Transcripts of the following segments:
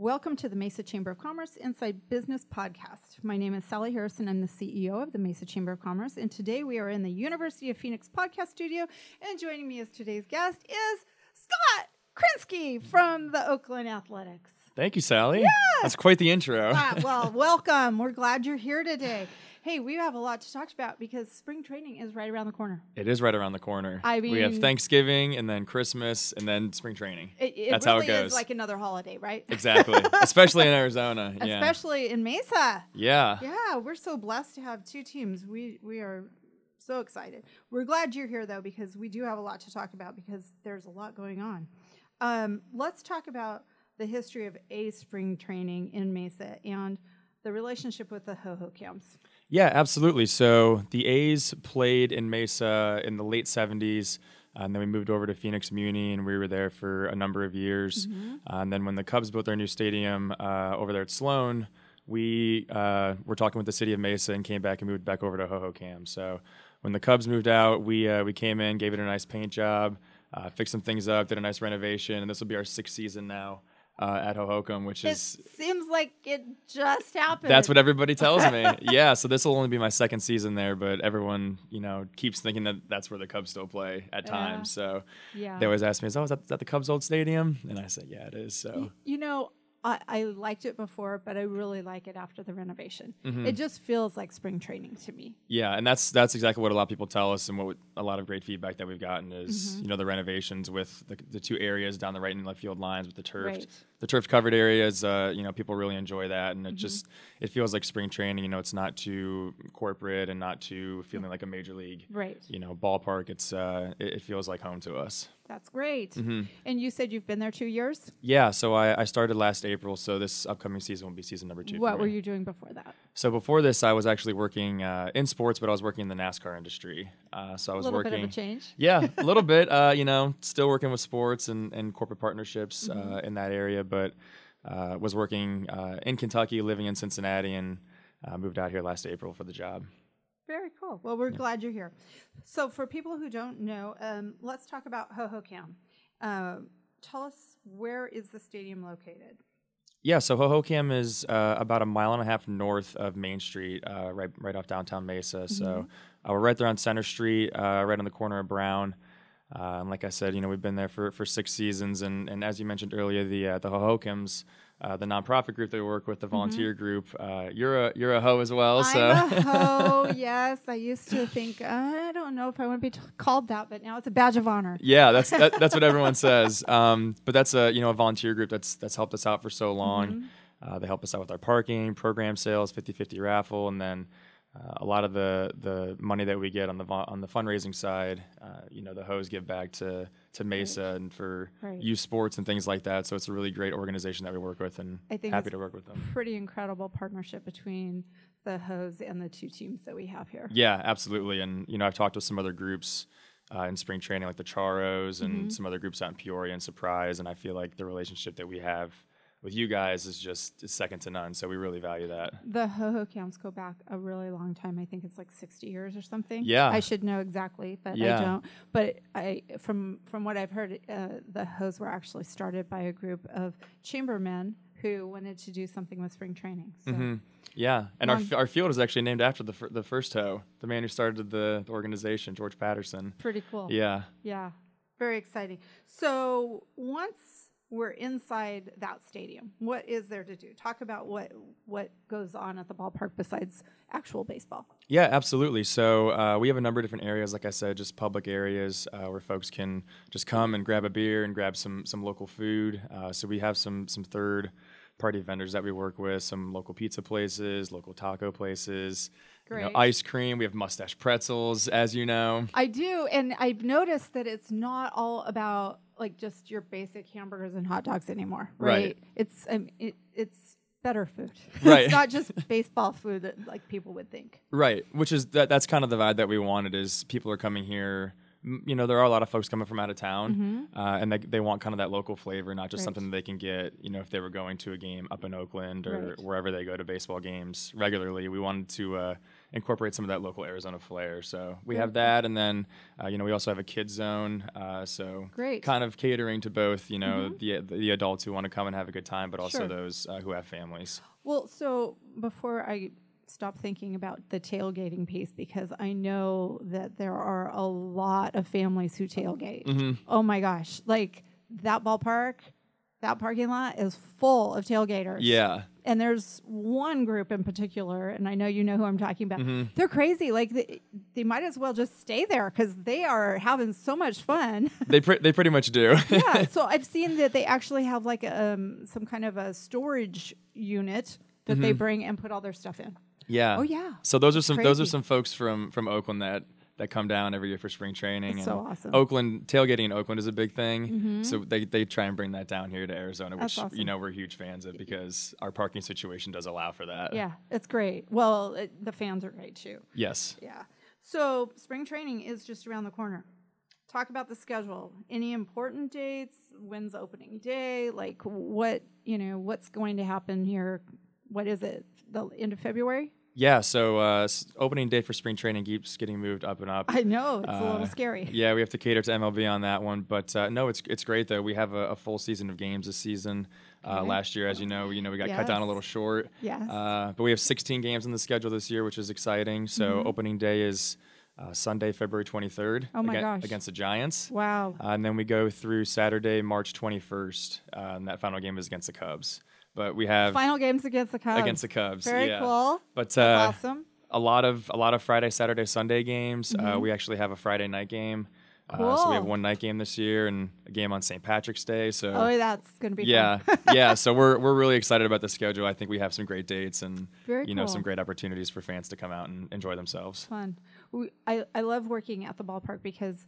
Welcome to the Mesa Chamber of Commerce Inside Business Podcast. My name is Sally Harrison. I'm the CEO of the Mesa Chamber of Commerce, and today we are in the University of Phoenix podcast studio. And joining me as today's guest is Scott Krinsky from the Oakland Athletics. Thank you, Sally. Yeah. That's quite the intro. Ah, well, welcome. We're glad you're here today. Hey, we have a lot to talk about because spring training is right around the corner. It is right around the corner. I mean, we have Thanksgiving and then Christmas and then spring training. It, it That's really how it goes. like another holiday, right? exactly, especially in Arizona. Yeah. Especially in Mesa. Yeah. Yeah, we're so blessed to have two teams. We we are so excited. We're glad you're here though because we do have a lot to talk about because there's a lot going on. Um, let's talk about the history of a spring training in Mesa and the relationship with the Hohokams. Yeah, absolutely. So the A's played in Mesa in the late 70s. uh, and then we moved over to Phoenix Muni, and we were there for a number of years. Mm-hmm. Uh, and then when the Cubs built their new stadium uh, over there at Sloan, we uh, were talking with the city of Mesa and came back and moved back over to Hohokam. So when the Cubs moved out, we uh, we came in, gave it a nice paint job, uh, fixed some things up, did a nice renovation, and this will be our sixth season now uh, at Hohokam, which It is seems like it just happened. that's what everybody tells me. yeah, so this will only be my second season there, but everyone, you know, keeps thinking that that's where the Cubs still play at Yeah. times. So yeah. they always ask me, "Oh, is that, is that the Cubs' old stadium?" And I say, "Yeah, it is." So You know, I, I liked it before, but I really like it after the renovation. Mm-hmm. It just feels like spring training to me. yeah, and that's that's exactly what a lot of people tell us, and what we- a lot of great feedback that we've gotten is, Mm-hmm. you know, the renovations with the, the two areas down the right and left field lines with the turfed, Right. the turf covered areas. Uh, you know, people really enjoy that, Mm-hmm. and it just it feels like spring training. You know, it's not too corporate and not too feeling like a major league. Right. You know, ballpark. It's uh, it, it feels like home to us. That's great. Mm-hmm. And you said you've been there two years. Yeah, so I, I started last April, so this upcoming season will be season number two. What were you doing before that? So before this, I was actually working uh, in sports, but I was working in the NASCAR industry. Uh, so I was a little working. bit of a change. Yeah, a little bit. Uh, you know, still working with sports and, and corporate partnerships Mm-hmm. uh, in that area, but uh, was working uh, in Kentucky, living in Cincinnati, and uh, moved out here last April for the job. Very cool. Well, we're glad you're here. So, for people who don't know, um, let's talk about Hohokam. Um tell us where is the stadium located? Yeah, so Hohokam is uh, about a mile and a half north of Main Street, uh, right right off downtown Mesa. So uh, we're right there on Center Street, uh, right on the corner of Brown. Uh, and like I said, you know, we've been there for, for six seasons, and, and as you mentioned earlier, the uh, the Hohokams, uh, the nonprofit group that we work with, the volunteer group, uh, you're a you're a ho as well. So I'm a ho. yes, I used to think I don't know if I want to be t- called that, but now it's a badge of honor. yeah, that's that, that's what everyone says. Um, but that's a you know a volunteer group that's that's helped us out for so long. Uh, they help us out with our parking, program sales, 50-50 raffle, and then uh, a lot of the the money that we get on the on the fundraising side, uh, you know, the hose give back to to Mesa and for Right. youth sports and things like that. So it's a really great organization that we work with, and I think happy to work with them. Pretty incredible partnership between the hose and the two teams that we have here. Yeah, absolutely. And you know, I've talked with some other groups uh, in spring training, like the Charros and Mm-hmm. some other groups out in Peoria and Surprise, and I feel like the relationship that we have with you guys is just is second to none. So we really value that. The Hohokams go back a really long time. I think it's like 60 years or something. Yeah. I should know exactly, but I don't. But I, from from what I've heard, uh, the hose were actually started by a group of chambermen who wanted to do something with spring training. So hmm Yeah, and our, f- our field is actually named after the fir- the first hoe, the man who started the, the organization, George Patterson. pretty cool. Yeah. Yeah, very exciting. So once we're inside that stadium, what is there to do? Talk about what what goes on at the ballpark besides actual baseball. Yeah, absolutely. So uh, we have a number of different areas, like I said, just public areas uh, where folks can just come and grab a beer and grab some some local food. Uh, so we have some some third party vendors that we work with, some local pizza places, local taco places, you know, ice cream. We have mustache pretzels, as you know. I do, and I've noticed that it's not all about like just your basic hamburgers and hot dogs anymore, right? Right. It's um, it, it's better food. Right. it's not just baseball food that like people would think. Right, which is that that's kind of the vibe that we wanted is people are coming here. m- You know, there are a lot of folks coming from out of town, uh, and they, they want kind of that local flavor, not just Mm-hmm. Right. something that they can get. You know, if they were going to a game up in Oakland or Right. wherever they go to baseball games regularly, we wanted to uh, incorporate some of that local Arizona flair. So we have that, and then uh, you know we also have a kids zone. Uh, so Great. kind of catering to both you know the the adults who want to come and have a good time, but also Sure. those uh, who have families. Well, so before I stop thinking about the tailgating piece, because I know that there are a lot of families who tailgate. Mm-hmm. Oh my gosh. Like that ballpark, that parking lot is full of tailgaters. Yeah. And there's one group in particular, and I know you know who I'm talking about. Mm-hmm. They're crazy. Like they, they might as well just stay there because they are having so much fun. They pre- they pretty much do. yeah. So I've seen that they actually have like um, some kind of a storage unit that they bring and put all their stuff in. yeah. Oh, yeah. So those are some those are some folks from from Oakland that that come down every year for spring training. That's and so awesome. Oakland tailgating in Oakland is a big thing. Mm-hmm. So they, they try and bring that down here to Arizona, which awesome. you know we're huge fans of because our parking situation does allow for that. Yeah, it's great. Well, it, the fans are great too. Yes. Yeah. So spring training is just around the corner. Talk about the schedule. Any important dates? When's opening day? Like what, you know, what's going to happen here? What is it? The end of February? Yeah. So uh, opening day for spring training keeps getting moved up and up. I know, it's a little Uh, scary. Yeah, we have to cater to MLB on that one, but uh, no, it's it's great though. We have a, a full season of games this season. Uh, Okay. last year, as you know, you know we got cut down a little short. Yes. Uh, but we have 16 games on the schedule this year, which is exciting. So Mm-hmm. opening day is uh, Sunday, February 23rd. Oh my aga- gosh. Against the Giants. Wow. Uh, and then we go through Saturday, March 21st, uh, and that final game is against the Cubs. But we have Final games against the Cubs. against the Cubs. Very yeah. cool. But That's uh, awesome. a lot of a lot of Friday, Saturday, Sunday games. Uh, we actually have a Friday night game. Uh, so we have Mm-hmm. One night game this year and a game on St. Patrick's Day. So Oh, that's to be yeah, yeah. So we're we're really excited about the schedule. I think we have some great dates and Very you know some great opportunities for fans to come out and enjoy themselves. fun. We, I, I love working at the ballpark because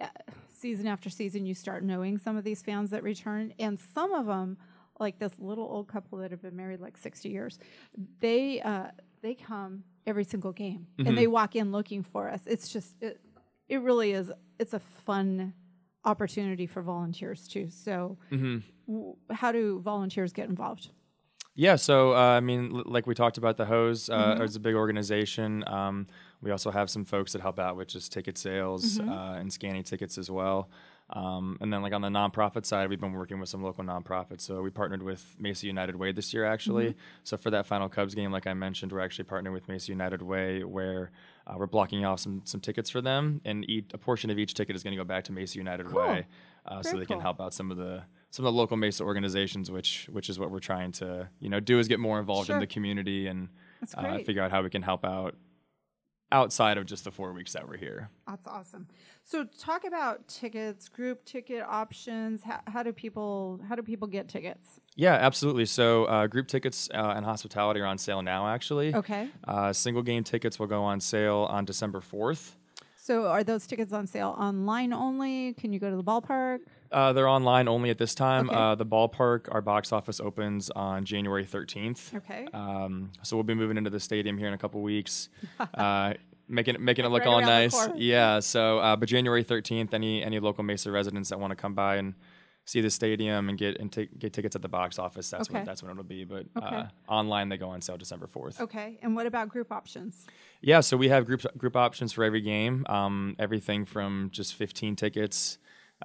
uh, season after season you start knowing some of these fans that return, and some of them, like this little old couple that have been married like sixty years, they uh, they come every single game and they walk in looking for us. It's just it, it really is. It's a fun opportunity for volunteers too. So, w- how do volunteers get involved? Yeah, so uh, I mean, l- like we talked about, the Hose uh, Mm-hmm. is a big organization. Um, we also have some folks that help out with just ticket sales Mm-hmm. uh, and scanning tickets as well. Um, and then, like on the nonprofit side, we've been working with some local nonprofits. So we partnered with Mesa United Way this year, actually. Mm-hmm. So for that final Cubs game, like I mentioned, we're actually partnering with Mesa United Way, where uh, we're blocking off some some tickets for them, and each, a portion of each ticket is going to go back to Mesa United Cool. Way, uh, so they cool. can help out some of the some of the local Mesa organizations, which which is what we're trying to you know do is get more involved Sure. in the community and uh, figure out how we can help out outside of just the four weeks that we're here. That's awesome. So talk about tickets, group ticket options. How, how do people how do people get tickets? Yeah, absolutely. So uh, group tickets uh, and hospitality are on sale now. Actually, Okay. uh, single game tickets will go on sale on December fourth. So are those tickets on sale online only? Can you go to the ballpark? Uh, they're online only at this time. Okay. Uh, the ballpark, our box office opens on January 13th. Okay. Um, so we'll be moving into the stadium here in a couple weeks, uh, making it making it look Right all nice. Yeah. So, uh, but January 13th, any any local Mesa residents that want to come by and see the stadium and get and take get tickets at the box office, that's Okay. when that's when it'll be. But Okay. uh, online, they go on sale December 4th. Okay. And what about group options? Yeah, so we have group group options for every game. Um, everything from just 15 tickets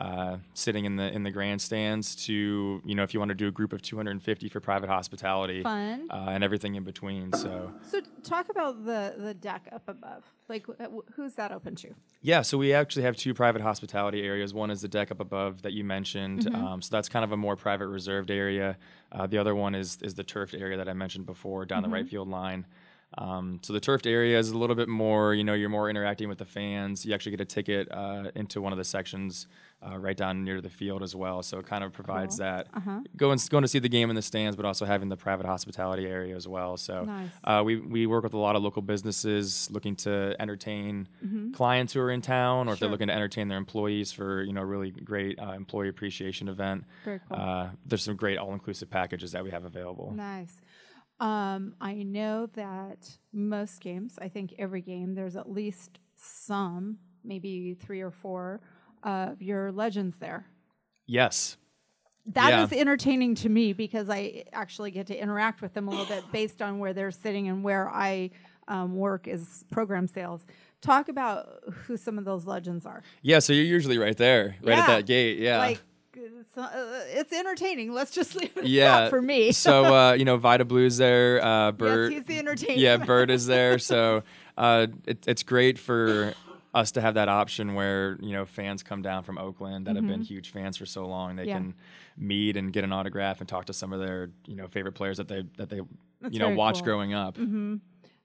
uh, sitting in the in the grandstands to you know if you want to do a group of 250 for private hospitality, Fun. uh, and everything in between. So So talk about the the deck up above. Like wh- wh- who's that open to? yeah, so we actually have two private hospitality areas. One is the deck up above that you mentioned. Um, so that's kind of a more private reserved area. Uh, the other one is is the turfed area that I mentioned before down the right field line. Um, so the turfed area is a little bit more, you know, you're more interacting with the fans. You actually get a ticket uh, into one of the sections uh, right down near the field as well. So it kind of provides Cool. that Uh-huh. going going to see the game in the stands, but also having the private hospitality area as well. So Nice. uh, we we work with a lot of local businesses looking to entertain Mm-hmm. clients who are in town, or if they're looking to entertain their employees for you know a really great uh, employee appreciation event. Cool. Uh, there's some great all inclusive packages that we have available. Nice. Um, I know that most games, I think every game, there's at least some, maybe three or four of your legends there. Yes. That is Yeah. entertaining to me because I actually get to interact with them a little bit based on where they're sitting and where I um, work is program sales. Talk about who some of those legends are. Yeah, so you're usually right there, right Yeah. at that gate. Yeah. Like, it's, uh, it's entertaining. Let's just leave it yeah. that for me. so uh, you know, Vida Blue's there. Uh, Bert. yes, he's the entertainer. yeah, Bert is there. So uh, it, it's great for us to have that option where you know fans come down from Oakland that have been huge fans for so long. They Mm-hmm. Yeah. can meet and get an autograph and talk to some of their you know favorite players that they that they That's you know watched cool. growing up.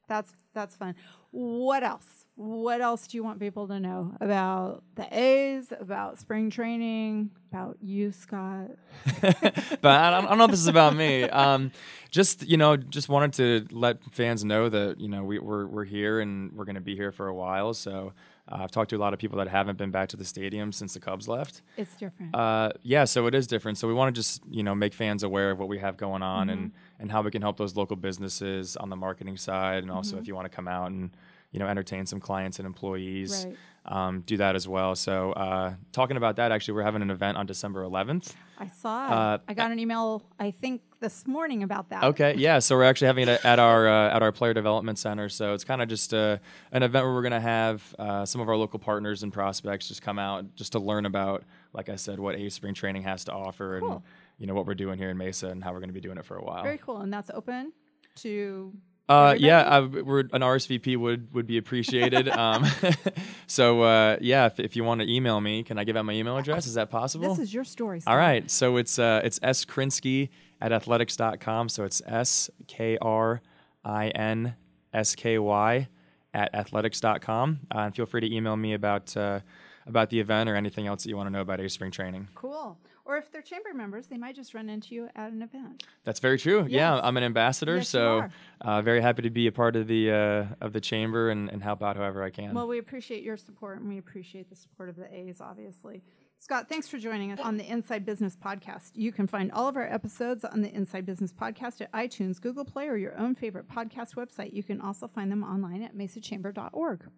That's that's fun. What else? What else do you want people to know about the A's, about spring training, about you, Scott? but I don't, I don't know if this is about me. Um, just you know, just wanted to let fans know that you know we, we're we're here and we're going to be here for a while. So uh, I've talked to a lot of people that haven't been back to the stadium since the Cubs left. It's different. Uh, yeah, so it is different. So we want to just you know make fans aware of what we have going on and and how we can help those local businesses on the marketing side, and also if you want to come out and you know entertain some clients and employees, Right. um, do that as well. So uh, talking about that, actually, we're having an event on December 11th. I saw. uh, I got an email. I think this morning about that. Okay, yeah. So we're actually having it at our uh, at our player development center. So it's kind of just uh, an event where we're going to have uh, some of our local partners and prospects just come out just to learn about, like I said, what A spring training has to offer Cool. and you know what we're doing here in Mesa and how we're going to be doing it for a while. Very cool, and that's open to. Uh, yeah. I, we're, an RSVP would would be appreciated. um, so uh, yeah, if, if you want to email me, can I give out my email address? Is that possible? This is your story. All Scott. right. So it's uh, it's S Krinsky at athletics.com. So it's S K R I N S K Y at athletics.com. Uh, and feel free to email me about uh, about the event or anything else that you want to know about A Spring Training. Cool. Or if they're chamber members, they might just run into you at an event. That's very true. Yeah, I'm an ambassador, Yes, so uh, very happy to be a part of the uh, of the chamber and, and help out however I can. Well, we appreciate your support and we appreciate the support of the A's, obviously. Scott, thanks for joining us on the Inside Business Podcast. You can find all of our episodes on the Inside Business Podcast at iTunes, Google Play, or your own favorite podcast website. You can also find them online at mesachamber.org.